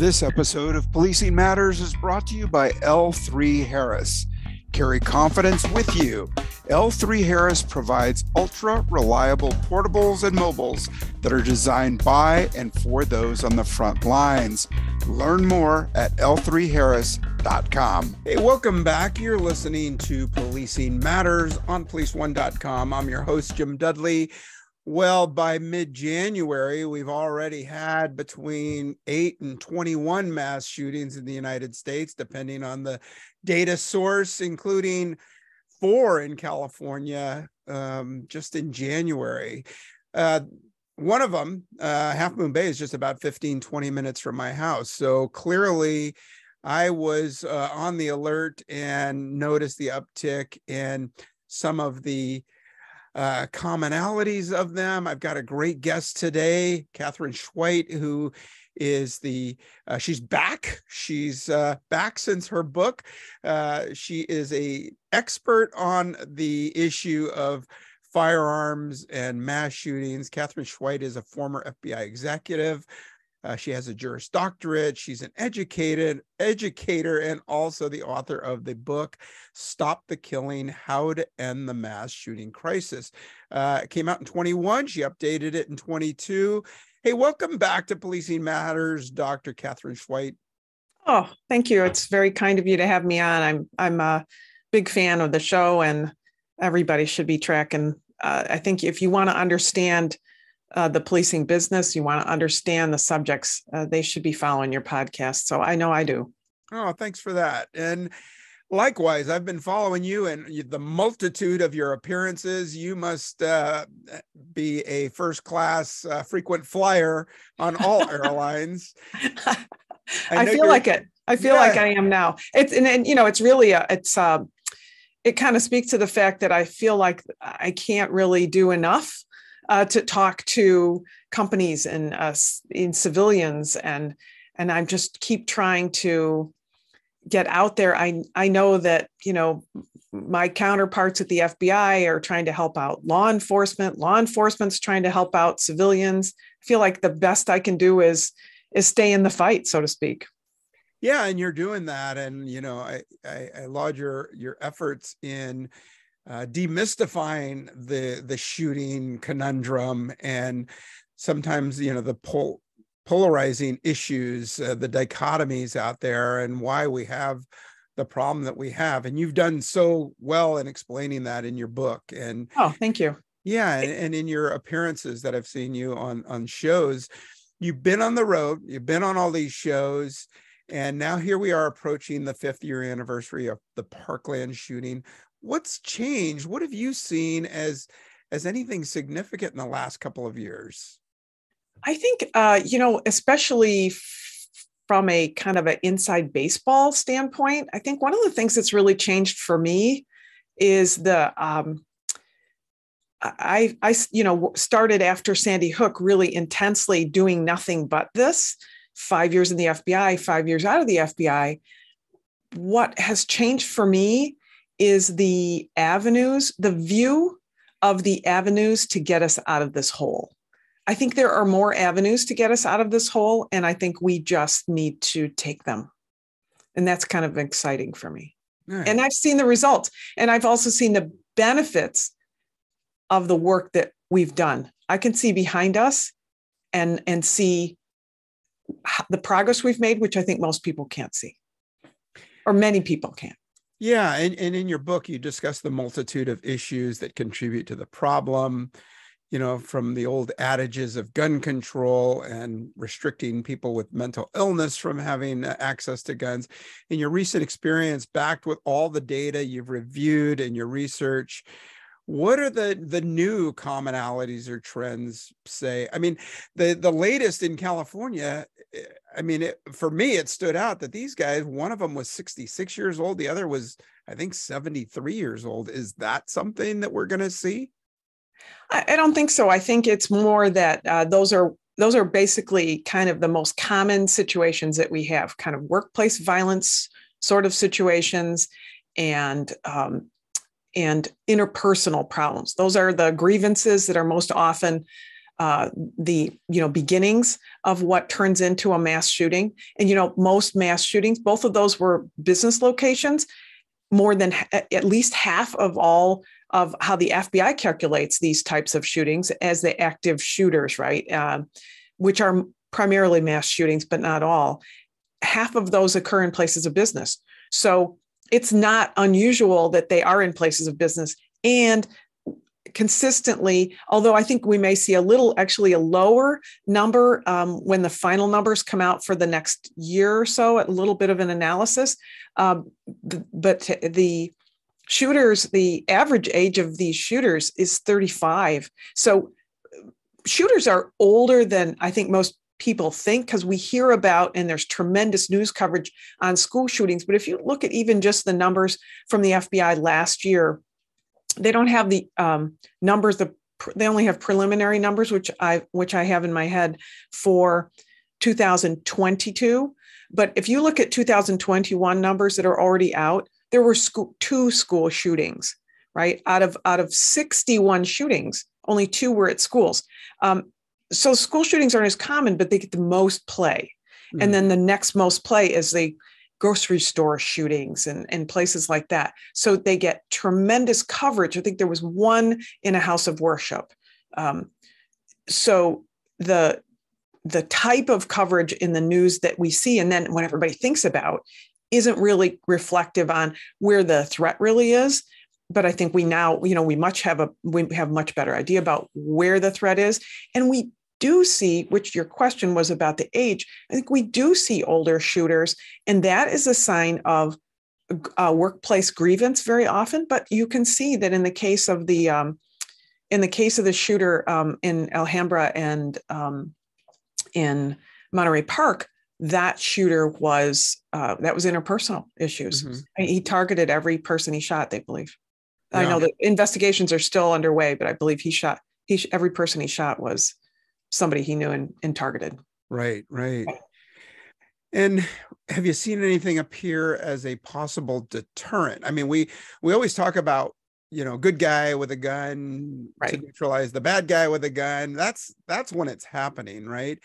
This episode of Policing Matters is brought to you by L3 Harris. Carry confidence with you. L3 Harris provides ultra reliable portables and mobiles that are designed by and for those on the front lines. Learn more at l3harris.com. Hey, welcome back. You're listening to Policing Matters on policeone.com. I'm your host, Jim Dudley. Well, by mid January, we've already had between 8 and 21 mass shootings in the United States, depending on the data source, including four in California um, just in January. Uh, one of them, uh, Half Moon Bay, is just about 15, 20 minutes from my house. So clearly, I was uh, on the alert and noticed the uptick in some of the uh, commonalities of them. I've got a great guest today, Katherine Schweit, who is the uh, she's back. She's uh, back since her book. Uh, she is a expert on the issue of firearms and mass shootings. Katherine Schweit is a former FBI executive. Uh, she has a Juris Doctorate. She's an educated educator and also the author of the book "Stop the Killing: How to End the Mass Shooting Crisis." Uh, it came out in 21. She updated it in 22. Hey, welcome back to Policing Matters, Dr. Katherine Schweit. Oh, thank you. It's very kind of you to have me on. I'm I'm a big fan of the show, and everybody should be tracking. Uh, I think if you want to understand uh, the policing business, you want to understand the subjects, uh, they should be following your podcast. So I know I do. Oh, thanks for that. And likewise, I've been following you and the multitude of your appearances. You must uh, be a first class uh, frequent flyer on all airlines. I, I feel like it. I feel yeah. like I am now. It's and, and you know, it's really a, it's uh, it kind of speaks to the fact that I feel like I can't really do enough uh, to talk to companies and uh, in civilians and and I just keep trying to get out there. I I know that you know my counterparts at the FBI are trying to help out law enforcement. Law enforcement's trying to help out civilians. I feel like the best I can do is is stay in the fight, so to speak. Yeah, and you're doing that, and you know I I, I laud your your efforts in uh, demystifying the the shooting conundrum and sometimes you know the pol- polarizing issues uh, the dichotomies out there and why we have the problem that we have. And you've done so well in explaining that in your book. And oh thank you. Yeah and, and in your appearances that i've seen you on on shows you've been on the road you've been on all these shows and now here we are approaching the fifth year anniversary of the parkland shooting what's changed? What have you seen as as anything significant in the last couple of years? I think uh, you know, especially f- from a kind of an inside baseball standpoint, I think one of the things that's really changed for me is the um, I, I, you know, started after Sandy Hook really intensely doing nothing but this. Five years in the FBI, five years out of the FBI. What has changed for me is the avenues, the view of the avenues to get us out of this hole. I think there are more avenues to get us out of this hole, and I think we just need to take them. And that's kind of exciting for me. Right. And I've seen the results, and I've also seen the benefits of the work that we've done. I can see behind us and and see the progress we've made, which I think most people can't see, or many people can't. Yeah, and, and in your book, you discuss the multitude of issues that contribute to the problem, you know, from the old adages of gun control and restricting people with mental illness from having uh, access to guns. In your recent experience, backed with all the data you've reviewed and your research, what are the the new commonalities or trends say? I mean the the latest in california eh, i mean it, for me it stood out that these guys one of them was 66 years old the other was i think 73 years old. Is that something that we're going to see? I, I, don't think so. I think it's more that uh, those are those are basically kind of the most common situations that we have kind of workplace violence sort of situations and um, and interpersonal problems. Those are the grievances that are most often uh, the you know beginnings of what turns into a mass shooting. And you know, most mass shootings, both of those were business locations. More than at least half of all of how the FBI calculates these types of shootings as the active shooters, right? Uh, which are primarily mass shootings, but not all. Half of those occur in places of business. So it's not unusual that they are in places of business. And consistently, although I think we may see a little, actually, a lower number um, when the final numbers come out for the next year or so, a little bit of an analysis. Um, but the shooters, the average age of these shooters is 35. So shooters are older than I think most people think because we hear about and there's tremendous news coverage on school shootings. But if you look at even just the numbers from the FBI last year, they don't have the um, numbers. The they only have preliminary numbers, which I which I have in my head for 2022. But if you look at 2021 numbers that are already out, there were school, two school shootings, right? Out of out of 61 shootings, only two were at schools. Um, so school shootings aren't as common, but they get the most play. Mm-hmm. And then the next most play is the grocery store shootings and, and places like that. So they get tremendous coverage. I think there was one in a house of worship. Um, so the the type of coverage in the news that we see, and then when everybody thinks about, isn't really reflective on where the threat really is. But I think we now, you know, we much have a we have much better idea about where the threat is, and we do see, which your question was about the age, I think we do see older shooters, and that is a sign of uh, workplace grievance very often. But you can see that in the case of the um, in the case of the shooter um, in Alhambra and um, in Monterey Park, that shooter was uh, that was interpersonal issues. Mm-hmm. He targeted every person he shot. They believe. Yeah. I know that investigations are still underway, but I believe he shot. He every person he shot was somebody he knew and, and targeted. Right, right. And have you seen anything appear as a possible deterrent? I mean, we we always talk about you know good guy with a gun right. to neutralize the bad guy with a gun. That's that's when it's happening, right?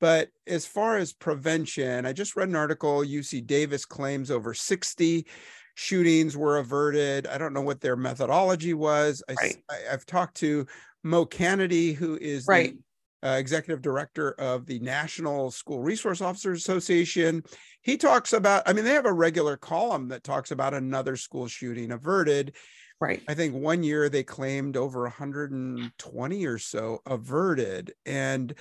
But as far as prevention, I just read an article. UC Davis claims over 60 shootings were averted. I don't know what their methodology was. I, I've talked to Mo Canady, who is right. the uh, executive director of the National School Resource Officers Association. He talks about, I mean, they have a regular column that talks about another school shooting averted. Right. I think one year they claimed over 120 or so averted. And,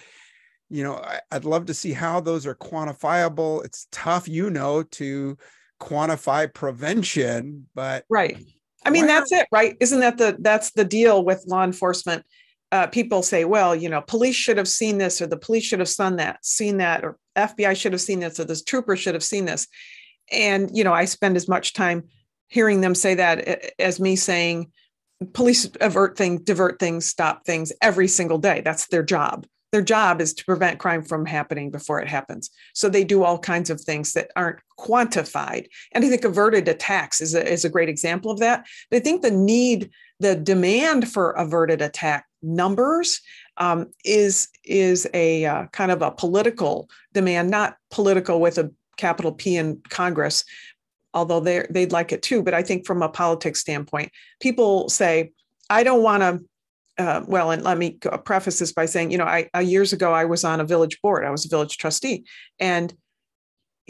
you know, I, I'd love to see how those are quantifiable. It's tough, you know, to quantify prevention, but. Right. I mean, that's it, right? Isn't that the that's the deal with law enforcement? Uh, people say, well, you know, police should have seen this, or the police should have seen that, seen that, or FBI should have seen this, or this trooper should have seen this. And you know, I spend as much time hearing them say that as me saying, police avert things, divert things, stop things every single day. That's their job. Their job is to prevent crime from happening before it happens. So they do all kinds of things that aren't quantified. And I think averted attacks is a, is a great example of that. But I think the need, the demand for averted attack numbers um, is is a uh, kind of a political demand, not political with a capital P in Congress, although they they'd like it too. But I think from a politics standpoint, people say, I don't want to. Uh, well, and let me preface this by saying, you know, I uh, years ago I was on a village board. I was a village trustee, and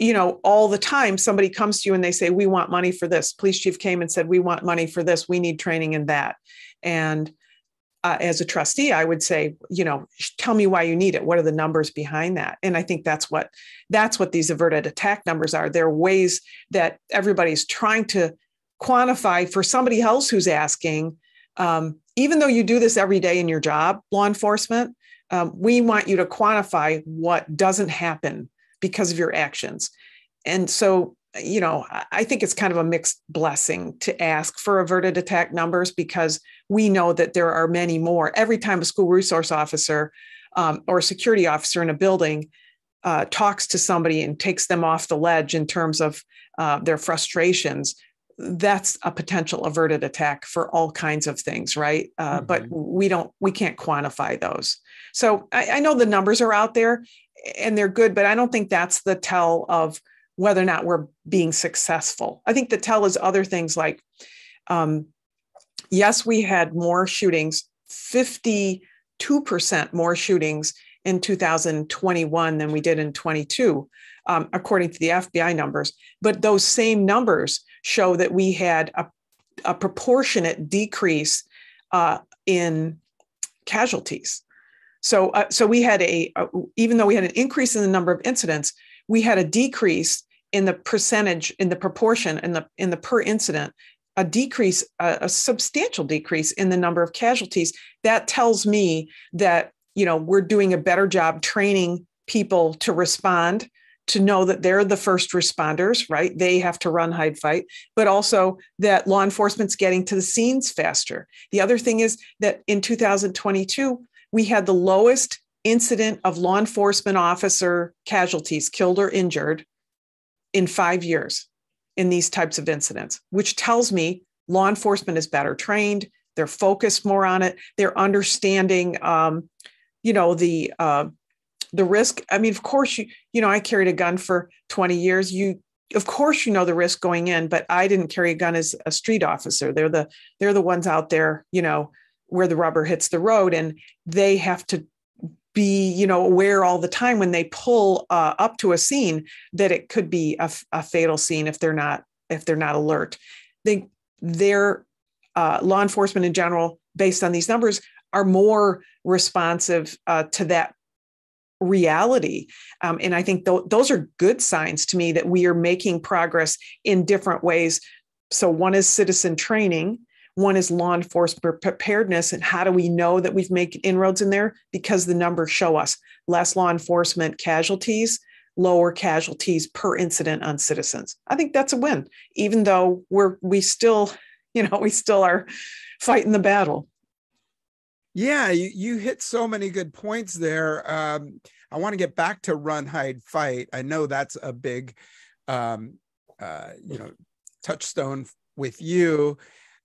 you know, all the time somebody comes to you and they say, "We want money for this." Police chief came and said, "We want money for this. We need training in that," and uh, as a trustee, I would say, you know, tell me why you need it. What are the numbers behind that? And I think that's what that's what these averted attack numbers are. They're ways that everybody's trying to quantify for somebody else who's asking. Um, even though you do this every day in your job, law enforcement, um, we want you to quantify what doesn't happen because of your actions. And so you know, I think it's kind of a mixed blessing to ask for averted attack numbers because we know that there are many more. Every time a school resource officer um, or a security officer in a building uh, talks to somebody and takes them off the ledge in terms of uh, their frustrations, that's a potential averted attack for all kinds of things right uh, mm-hmm. but we don't we can't quantify those so I, I know the numbers are out there and they're good but i don't think that's the tell of whether or not we're being successful i think the tell is other things like um, yes we had more shootings 52% more shootings in 2021 than we did in 22 um, according to the fbi numbers but those same numbers show that we had a, a proportionate decrease uh, in casualties. So, uh, so we had a, a, even though we had an increase in the number of incidents, we had a decrease in the percentage, in the proportion, in the in the per incident, a decrease, a, a substantial decrease in the number of casualties. That tells me that you know we're doing a better job training people to respond to know that they're the first responders, right? They have to run, hide, fight, but also that law enforcement's getting to the scenes faster. The other thing is that in 2022, we had the lowest incident of law enforcement officer casualties, killed or injured, in five years in these types of incidents, which tells me law enforcement is better trained. They're focused more on it. They're understanding, um, you know, the uh, the risk i mean of course you you know i carried a gun for 20 years you of course you know the risk going in but i didn't carry a gun as a street officer they're the they're the ones out there you know where the rubber hits the road and they have to be you know aware all the time when they pull uh, up to a scene that it could be a, a, fatal scene if they're not if they're not alert they their uh, law enforcement in general based on these numbers are more responsive uh, to that reality. Um, and I think th- those are good signs to me that we are making progress in different ways. So, one is citizen training, one is law enforcement preparedness. And how do we know that we've made inroads in there? Because the numbers show us less law enforcement casualties, lower casualties per incident on citizens. I think that's a win, even though we're, we still, you know, we still are fighting the battle. Yeah, you, you hit so many good points there. Um, I want to get back to run, hide, fight. I know that's a big, um, uh, you know, touchstone with you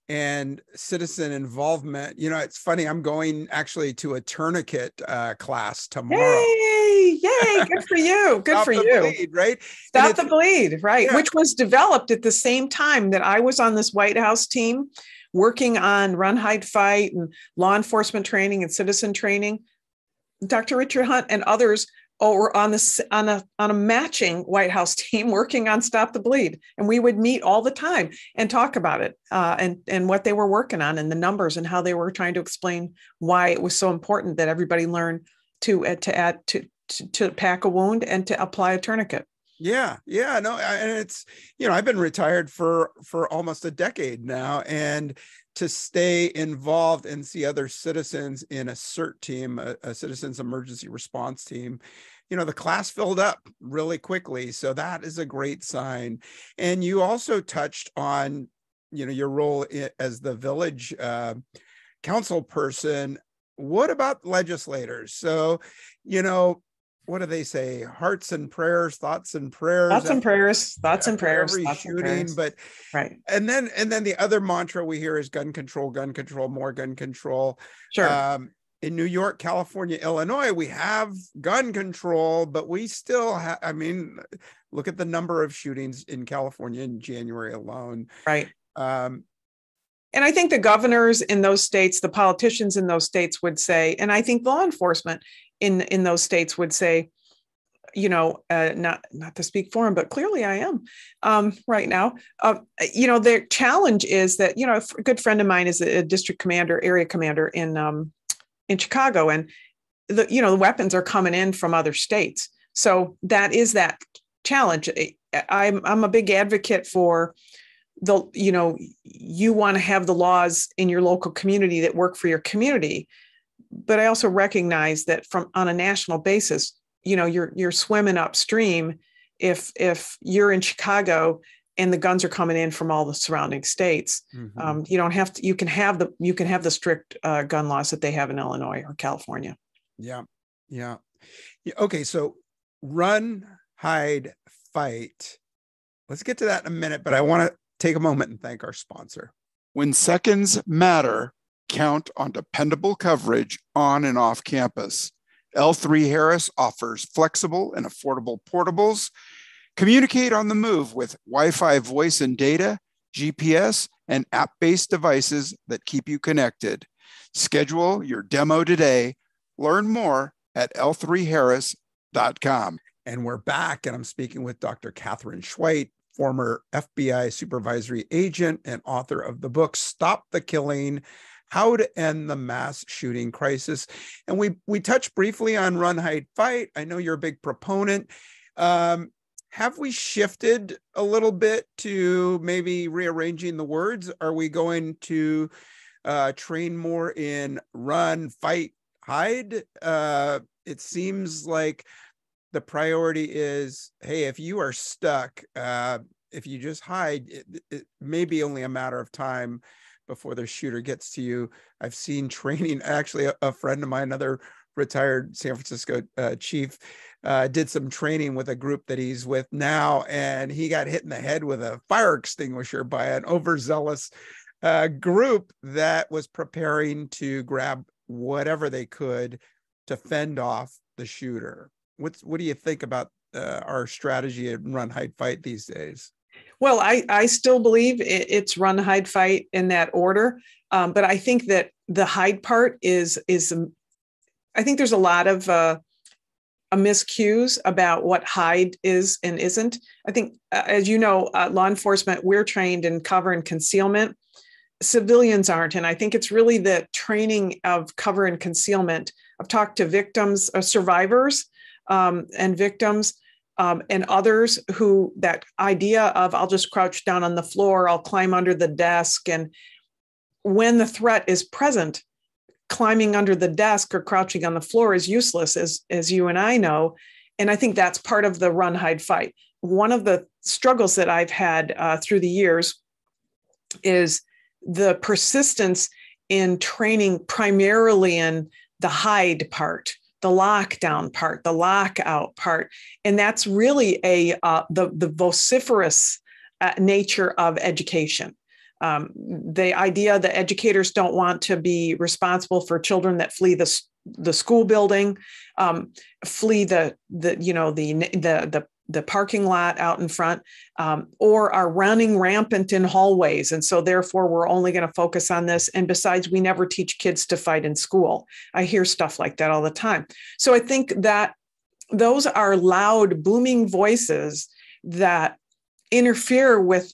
and citizen involvement. You know, it's funny. I'm going actually to a tourniquet uh, class tomorrow. Yay! Yay! Good for you. Good for you. Bleed, right? Stop the bleed, right? Yeah. Which was developed at the same time that I was on this White House team working on run, hide, fight, and law enforcement training and citizen training. Dr. Richard Hunt and others were on this on a on a matching White House team working on Stop the Bleed, and we would meet all the time and talk about it uh, and and what they were working on and the numbers and how they were trying to explain why it was so important that everybody learn to uh, to add to, to to pack a wound and to apply a tourniquet. Yeah, yeah, no, and it's you know I've been retired for for almost a decade now, and to stay involved and see other citizens in a CERT team, a, a citizens emergency response team, you know the class filled up really quickly, so that is a great sign. And you also touched on you know your role as the village uh, council person. What about legislators? So, you know, what do they say? Hearts and prayers, thoughts and prayers. Thoughts and prayers, thoughts and prayers. Every thoughts shooting, but right. And then and then the other mantra we hear is gun control, gun control, more gun control. Sure. Um, in New York, California, Illinois, we have gun control, but we still have. I mean, look at the number of shootings in California in January alone. Right. Um, and I think the governors in those states, the politicians in those states would say, and I think law enforcement in in those states would say you know uh, not not to speak for him but clearly i am um, right now. Uh, you know their challenge is that you know a good friend of mine is a district commander area commander in um, in chicago and the you know the weapons are coming in from other states. So that is that challenge. I'm i'm a big advocate for the you know you want to have the laws in your local community that work for your community but I also recognize that from on a national basis, you know, you're you're swimming upstream if if you're in Chicago and the guns are coming in from all the surrounding states. Mm-hmm. Um, you don't have to. You can have the you can have the strict uh, gun laws that they have in Illinois or California. Yeah, yeah. yeah. Okay, so run, hide, fight. Let's get to that in a minute, but I want to take a moment and thank our sponsor. When seconds matter, count on dependable coverage on and off campus. L3 Harris offers flexible and affordable portables. Communicate on the move with Wi Fi voice and data, GPS, and app based devices that keep you connected. Schedule your demo today. Learn more at l3harris.com. And we're back, and I'm speaking with Dr. Katherine Schweit, former FBI supervisory agent and author of the book Stop the Killing how to end the mass shooting crisis. And we we touched briefly on run, hide, fight. I know you're a big proponent. Um, have we shifted a little bit to maybe rearranging the words? Are we going to uh, train more in run, fight, hide? Uh, it seems like the priority is hey, if you are stuck, uh, if you just hide, it, it may be only a matter of time before the shooter gets to you. I've seen training. Actually, a, a friend of mine, another retired San Francisco uh, chief, uh, did some training with a group that he's with now, and he got hit in the head with a fire extinguisher by an overzealous uh, group that was preparing to grab whatever they could to fend off the shooter. What's what do you think about uh, our strategy in run, hide, fight these days? Well, I, I still believe it's run, hide, fight in that order. Um, but I think that the hide part is is um, I think there's a lot of uh, a miscues about what hide is and isn't. I think, uh, as you know, uh, law enforcement we're trained in cover and concealment. Civilians aren't, and I think it's really the training of cover and concealment. I've talked to victims, uh, survivors, um, and victims um, and others who that idea of I'll just crouch down on the floor, I'll climb under the desk. And when the threat is present, climbing under the desk or crouching on the floor is useless, as, as you and I know. And I think that's part of the run, hide, fight. One of the struggles that I've had uh, through the years is the persistence in training primarily in the hide part the lockdown part, the lockout part, and that's really a uh, the the vociferous uh, nature of education. Um, the idea that educators don't want to be responsible for children that flee the the school building, um, flee the the you know the the the the parking lot out in front um, or are running rampant in hallways. And so therefore we're only going to focus on this. And besides we never teach kids to fight in school. I hear stuff like that all the time. So i think that those are loud booming voices that interfere with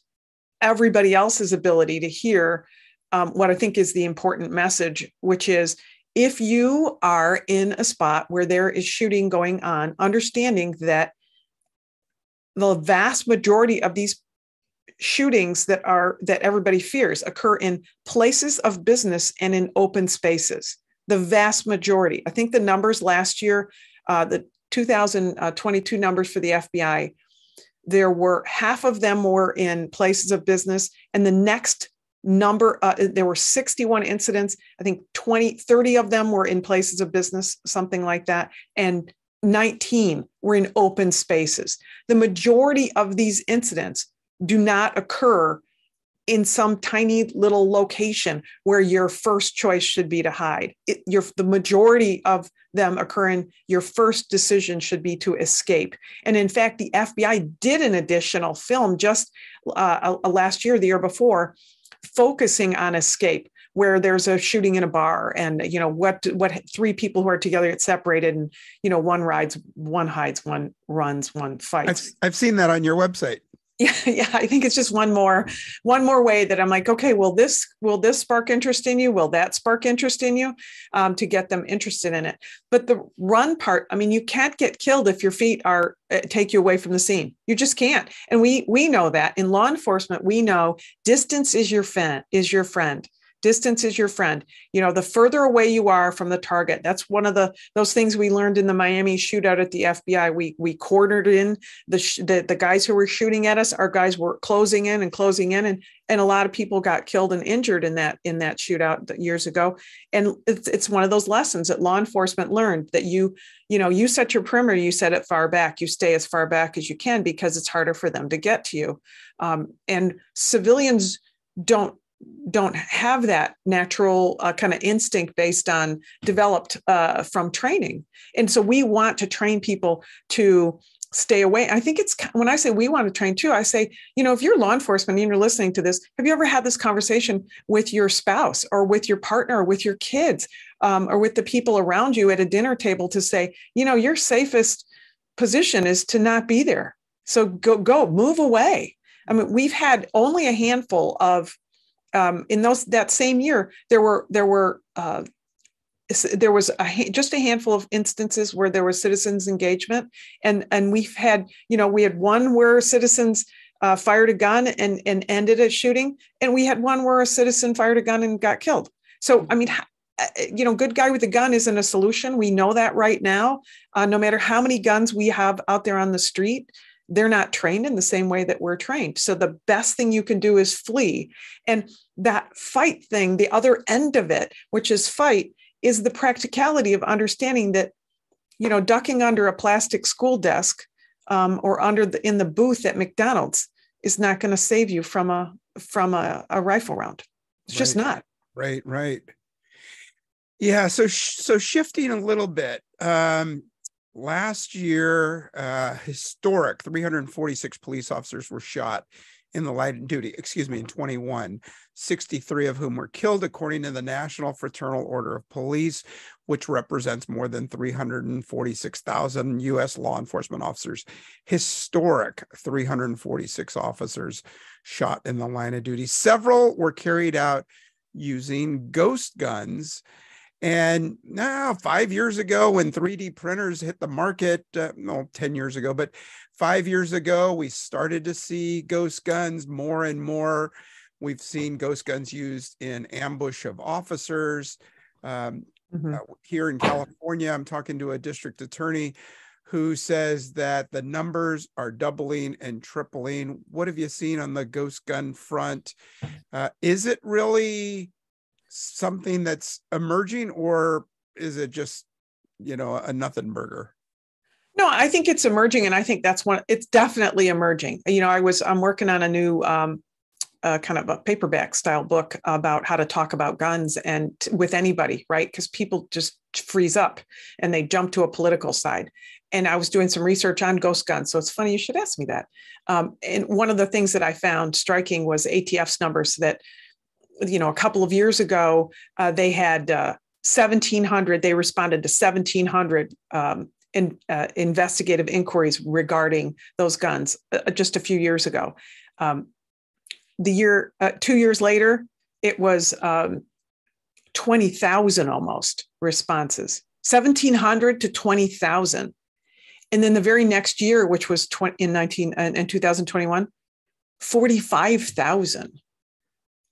everybody else's ability to hear um, what i think is the important message which is if you are in a spot where there is shooting going on understanding that the vast majority of these shootings that are that everybody fears occur in places of business and in open spaces. The vast majority. I think the numbers last year uh, the 2022 numbers for the fbi there were half of them were in places of business and the next number uh, there were 61 incidents. I think 20 30 of them were in places of business something like that. And 19 were in open spaces. The majority of these incidents do not occur in some tiny little location where your first choice should be to hide. It, your, the majority of them occur in your first decision should be to escape. And in fact, the FBI did an additional film just uh, last year, the year before, focusing on escape where there's a shooting in a bar and you know what what three people who are together get separated and you know one rides one hides one runs one fights. I've, I've seen that on your website. Yeah yeah i think it's just one more one more way that i'm like okay will this will this spark interest in you? Will that spark interest in you? Um, to get them interested in it. But the run part i mean you can't get killed if your feet are uh, take you away from the scene. You just can't. And we we know that. In law enforcement we know distance is your friend is your friend distance is your friend. You know the further away you are from the target that's one of the those things we learned in the miami shootout at the fbi we we cornered in the the, the guys who were shooting at us. Our guys were closing in and closing in and and a lot of people got killed and injured in that in that shootout years ago. And it's, it's one of those lessons that law enforcement learned that you you know you set your perimeter you set it far back. You stay as far back as you can because it's harder for them to get to you. Um, and civilians don't don't have that natural uh, kind of instinct based on developed uh, from training. And so we want to train people to stay away. I think it's when i say we want to train too i say you know if you're law enforcement and you're listening to this have you ever had this conversation with your spouse or with your partner or with your kids um, or with the people around you at a dinner table to say you know your safest position is to not be there. So go go move away. I mean we've had only a handful of um, in those that same year, there were there were uh, there was a, just a handful of instances where there was citizens engagement, and and we've had you know we had one where citizens uh, fired a gun and and ended a shooting, and we had one where a citizen fired a gun and got killed. So I mean, uh, you know, good guy with a gun isn't a solution. We know that right now. Uh, no matter how many guns we have out there on the street, they're not trained in the same way that we're trained. So the best thing you can do is flee. And that fight thing, the other end of it, which is fight, is the practicality of understanding that, you know, ducking under a plastic school desk um, or under the in the booth at McDonald's is not going to save you from a from a, a rifle round. It's right. just not. Right, right. Yeah. So so shifting a little bit. Um, last year, uh, historic 346 police officers were shot in the light duty, excuse me, in 21, 63 of whom were killed, according to the National Fraternal Order of Police, which represents more than 346,000 U.S. law enforcement officers. Historic 346 officers shot in the line of duty. Several were carried out using ghost guns and now, five years ago, when 3D printers hit the market, uh, no, 10 years ago, but five years ago, we started to see ghost guns more and more. We've seen ghost guns used in ambush of officers. Um, mm-hmm. uh, here in California, I'm talking to a district attorney who says that the numbers are doubling and tripling. What have you seen on the ghost gun front? Uh, is it really something that's emerging or is it just you know a nothing burger? No i think it's emerging and i think that's one it's definitely emerging. You know i was i'm working on a new um, uh, kind of a paperback style book about how to talk about guns and t- with anybody right? Because people just freeze up and they jump to a political side. And i was doing some research on ghost guns so it's funny you should ask me that. Um, and one of the things that i found striking was atf's numbers that you know, a couple of years ago, uh, they had uh, 1,700, they responded to 1,700 um, in, uh, investigative inquiries regarding those guns uh, just a few years ago. Um, the year, uh, two years later, it was um, 20,000 almost responses, 1,700 to 20,000. And then the very next year, which was 20, in 19 and in 2021, 45,000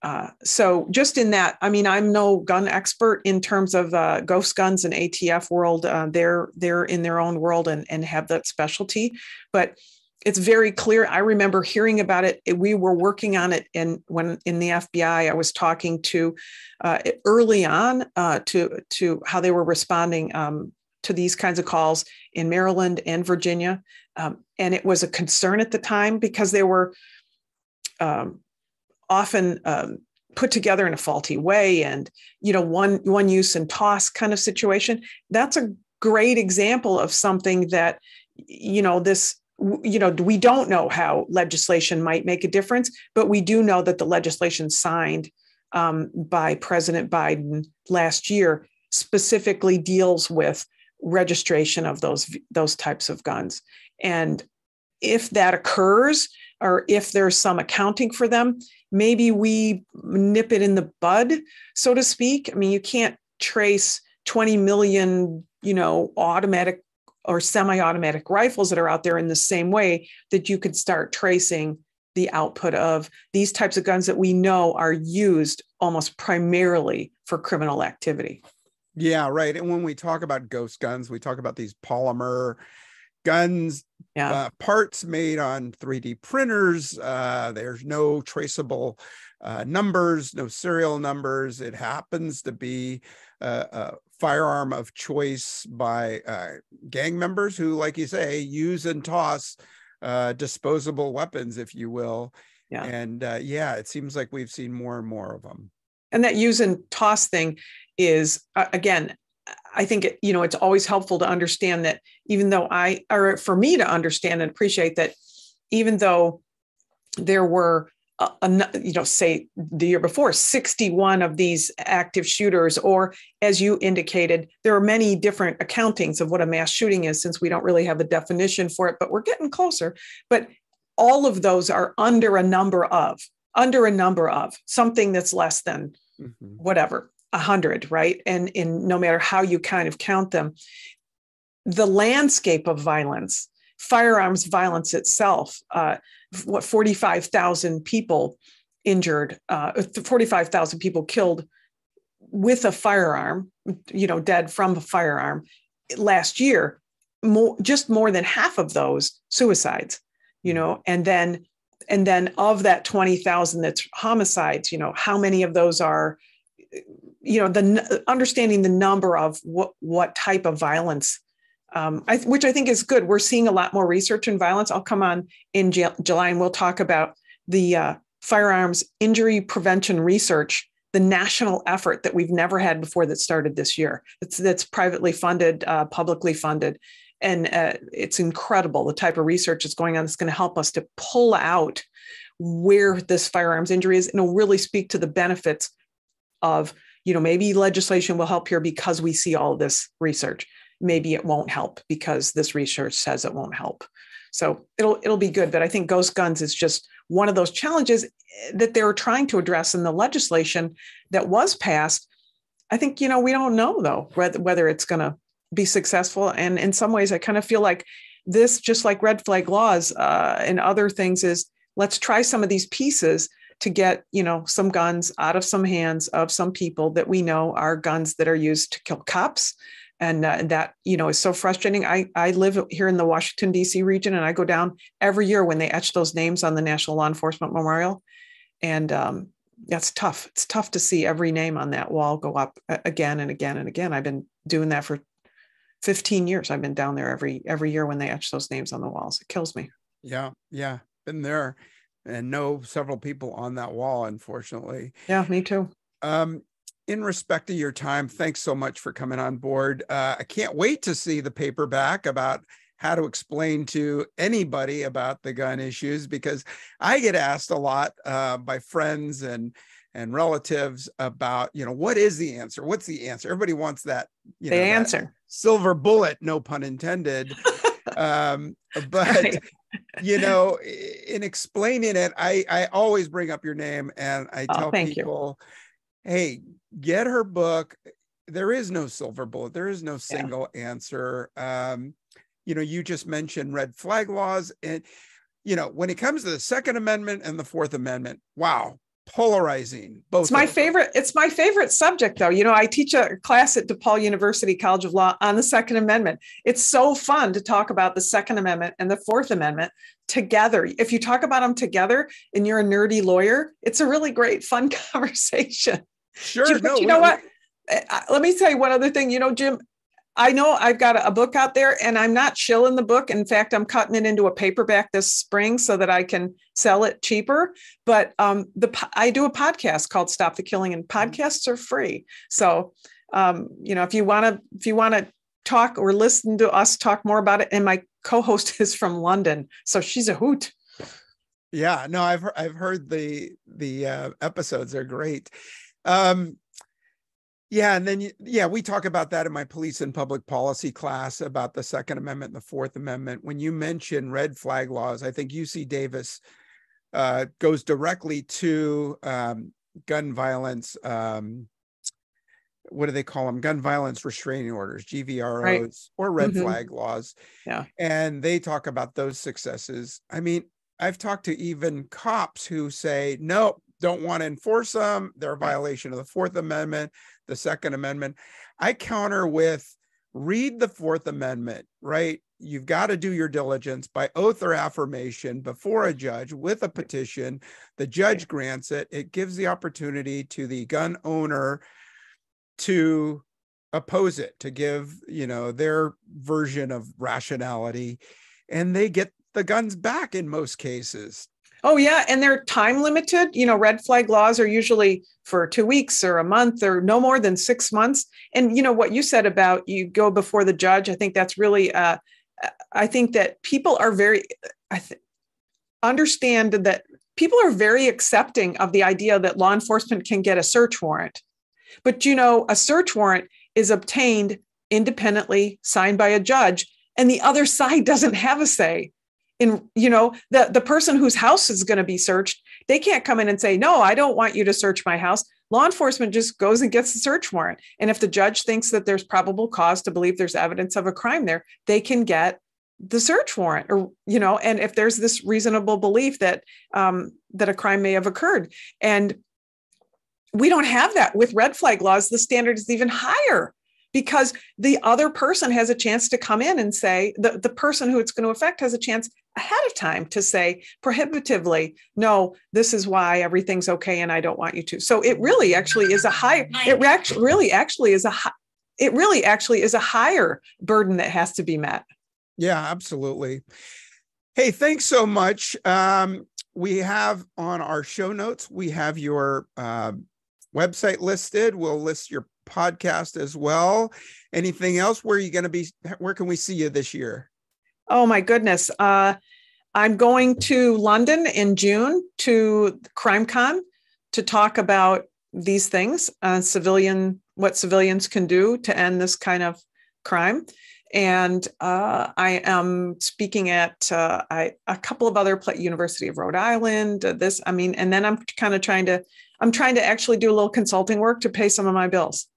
uh, so just in that, I mean, I'm no gun expert in terms of uh, ghost guns and ATF world. Uh, they're they're in their own world and and have that specialty, but it's very clear. I remember hearing about it. We were working on it, and when in the FBI, I was talking to uh, early on uh, to to how they were responding um, to these kinds of calls in Maryland and Virginia, um, and it was a concern at the time because they were. Um, often um, put together in a faulty way and you know one one use and toss kind of situation that's a great example of something that you know this you know we don't know how legislation might make a difference but we do know that the legislation signed um, by president biden last year specifically deals with registration of those those types of guns. And if that occurs or if there's some accounting for them maybe we nip it in the bud, so to speak. I mean, you can't trace 20 million, you know, automatic or semi-automatic rifles that are out there in the same way that you could start tracing the output of these types of guns that we know are used almost primarily for criminal activity. Yeah, right. And when we talk about ghost guns, we talk about these polymer guns, yeah. uh, parts made on 3D printers. Uh, there's no traceable uh, numbers, no serial numbers. It happens to be a, a firearm of choice by uh, gang members who, like you say, use and toss uh, disposable weapons, if you will. Yeah. And uh, yeah, it seems like we've seen more and more of them. And that use and toss thing is, again, I think it, you know it's always helpful to understand that even though I or for me to understand and appreciate that even though there were a, a, you know say the year before 61 of these active shooters or as you indicated there are many different accountings of what a mass shooting is since we don't really have a definition for it but we're getting closer but all of those are under a number of under a number of something that's less than mm-hmm. whatever a hundred, right? And in no matter how you kind of count them, the landscape of violence, firearms violence itself, uh, what 45,000 people injured, uh, 45,000 people killed with a firearm, you know, dead from a firearm last year, more, just more than half of those suicides, you know, and then and then of that 20,000 that's homicides, you know, how many of those are you know the understanding the number of what what type of violence um, I, which I think is good. We're seeing a lot more research in violence. I'll come on in July and we'll talk about the uh, firearms injury prevention research, the national effort that we've never had before that started this year. It's that's privately funded, uh, publicly funded, and uh, it's incredible the type of research that's going on that's going to help us to pull out where this firearms injury is, and it'll really speak to the benefits of you know maybe legislation will help here because we see all this research. Maybe it won't help because this research says it won't help. So it'll it'll be good but i think ghost guns is just one of those challenges that they're trying to address in the legislation that was passed. I think you know we don't know though whether, whether it's going to be successful. And in some ways i kind of feel like this just like red flag laws uh, and other things is let's try some of these pieces to get you know some guns out of some hands of some people that we know are guns that are used to kill cops. And uh, that you know is so frustrating. I i live here in the washington d.c region and i go down every year when they etch those names on the national law enforcement memorial. And um, that's tough. It's tough to see every name on that wall go up again and again and again. I've been doing that for 15 years. I've been down there every every year when they etch those names on the walls. It kills me. Yeah yeah. Been there and know several people on that wall, unfortunately. Yeah, me too. Um, in respect to your time, thanks so much for coming on board. Uh, I can't wait to see the paperback about how to explain to anybody about the gun issues because I get asked a lot uh, by friends and and relatives about you know what is the answer what's the answer everybody wants that you the know, answer silver bullet no pun intended um, but you know, in explaining it, I I always bring up your name and I oh, tell people, you. hey, get her book. There is no silver bullet. There is no single yeah. answer. Um, you know, you just mentioned red flag laws, and you know, when it comes to the Second Amendment and the Fourth Amendment, wow, polarizing both it's my favorite it's my favorite subject though. You know i teach a class at depaul university college of law on the second amendment. It's so fun to talk about the second amendment and the fourth amendment together. If you talk about them together and you're a nerdy lawyer it's a really great fun conversation. Sure you, no, you know what? Eh, let me tell you one other thing. You know jim I know I've got a book out there and I'm not shilling the book. In fact, I'm cutting it into a paperback this spring so that I can sell it cheaper. But um, the I do a podcast called Stop the Killing, and mm-hmm. podcasts are free. So um, you know, if you want to, if you want to talk or listen to us talk more about it, and my co-host is from London, so she's a hoot. Yeah, no, I've I've heard the the uh, episodes are great. Um, yeah, and then yeah, we talk about that in my police and public policy class about the Second Amendment and the Fourth Amendment. When you mention red flag laws, I think UC Davis uh, goes directly to um, gun violence. Um, what do they call them? Gun violence restraining orders, GVROs, right. or red mm-hmm. flag laws. Yeah, and they talk about those successes. I mean, I've talked to even cops who say, nope, don't want to enforce them. They're a violation of the Fourth Amendment, the Second Amendment. I counter with read the Fourth Amendment, right? You've got to do your diligence by oath or affirmation before a judge with a petition. The judge grants it. It gives the opportunity to the gun owner to oppose it, to give, you know, their version of rationality, and they get the guns back in most cases. Oh yeah, and they're time limited. You know, red flag laws are usually for 2 weeks or a month or no more than 6 months. And you know what you said about you go before the judge, I think that's really uh I think that people are very I th- understand that people are very accepting of the idea that law enforcement can get a search warrant. But you know, a search warrant is obtained independently, signed by a judge, and the other side doesn't have a say in you know the the person whose house is going to be searched they can't come in and say no i don't want you to search my house. Law enforcement just goes and gets the search warrant. And if the judge thinks that there's probable cause to believe there's evidence of a crime there they can get the search warrant or you know and if there's this reasonable belief that um, that a crime may have occurred. And we don't have that with red flag laws. The standard is even higher because the other person has a chance to come in and say the, the person who it's going to affect has a chance ahead of time to say prohibitively no this is why everything's okay and i don't want you to. So it really actually is a high it actually really actually is a it really actually is a higher burden that has to be met. Yeah absolutely. Hey thanks so much. Um, we have on our show notes we have your uh, website listed. We'll list your podcast as well. Anything else? Where are you going to be? Where can we see you this year? Oh my goodness. Uh, I'm going to London in June to CrimeCon to talk about these things, uh, civilian, what civilians can do to end this kind of crime. And uh, I am speaking at uh, I, a couple of other University of Rhode Island. Uh, this, I mean, and then I'm kind of trying to, I'm trying to actually do a little consulting work to pay some of my bills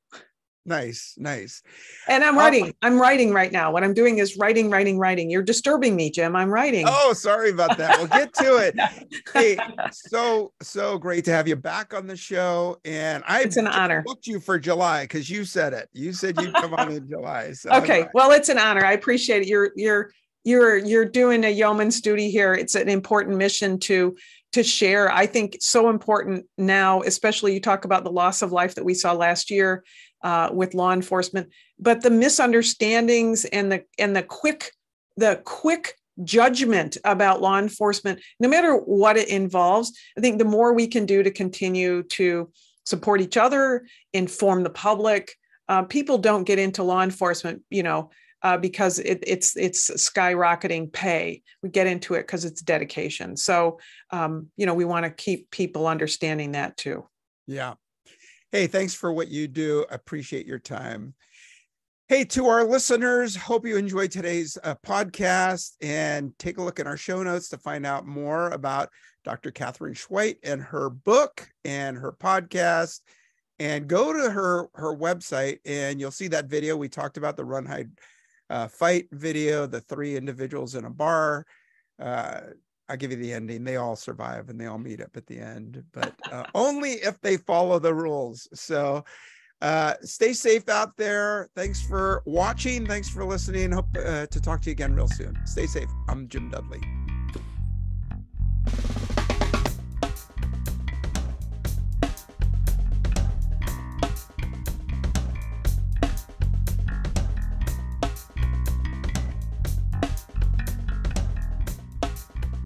nice nice. And i'm writing um, i'm writing right now. What i'm doing is writing writing writing. You're disturbing me jim. I'm writing. Oh sorry about that. We'll get to it. Hey so so great to have you back on the show. And i it's an honor. booked you for july because you said it. You said you'd come on in july so okay. well it's an honor. I appreciate it. You're you're you're you're doing a yeoman's duty here. It's an important mission to to share. I think so important now especially you talk about the loss of life that we saw last year uh, with law enforcement, but the misunderstandings and the and the quick the quick judgment about law enforcement, no matter what it involves, I think the more we can do to continue to support each other, inform the public. Uh, people don't get into law enforcement, you know, uh, because it, it's it's skyrocketing pay. We get into it because it's dedication. So, um, you know, we want to keep people understanding that too. Yeah, Hey, thanks for what you do. Appreciate your time. Hey, to our listeners, hope you enjoyed today's uh, podcast and take a look at our show notes to find out more about Dr. Katherine Schweit and her book and her podcast. And go to her her website and you'll see that video we talked about the run hide uh, fight video, the three individuals in a bar. Uh, I'll give you the ending. They all survive and they all meet up at the end, but uh, only if they follow the rules. So uh, stay safe out there. Thanks for watching. Thanks for listening. Hope uh, to talk to you again real soon. Stay safe. I'm Jim Dudley.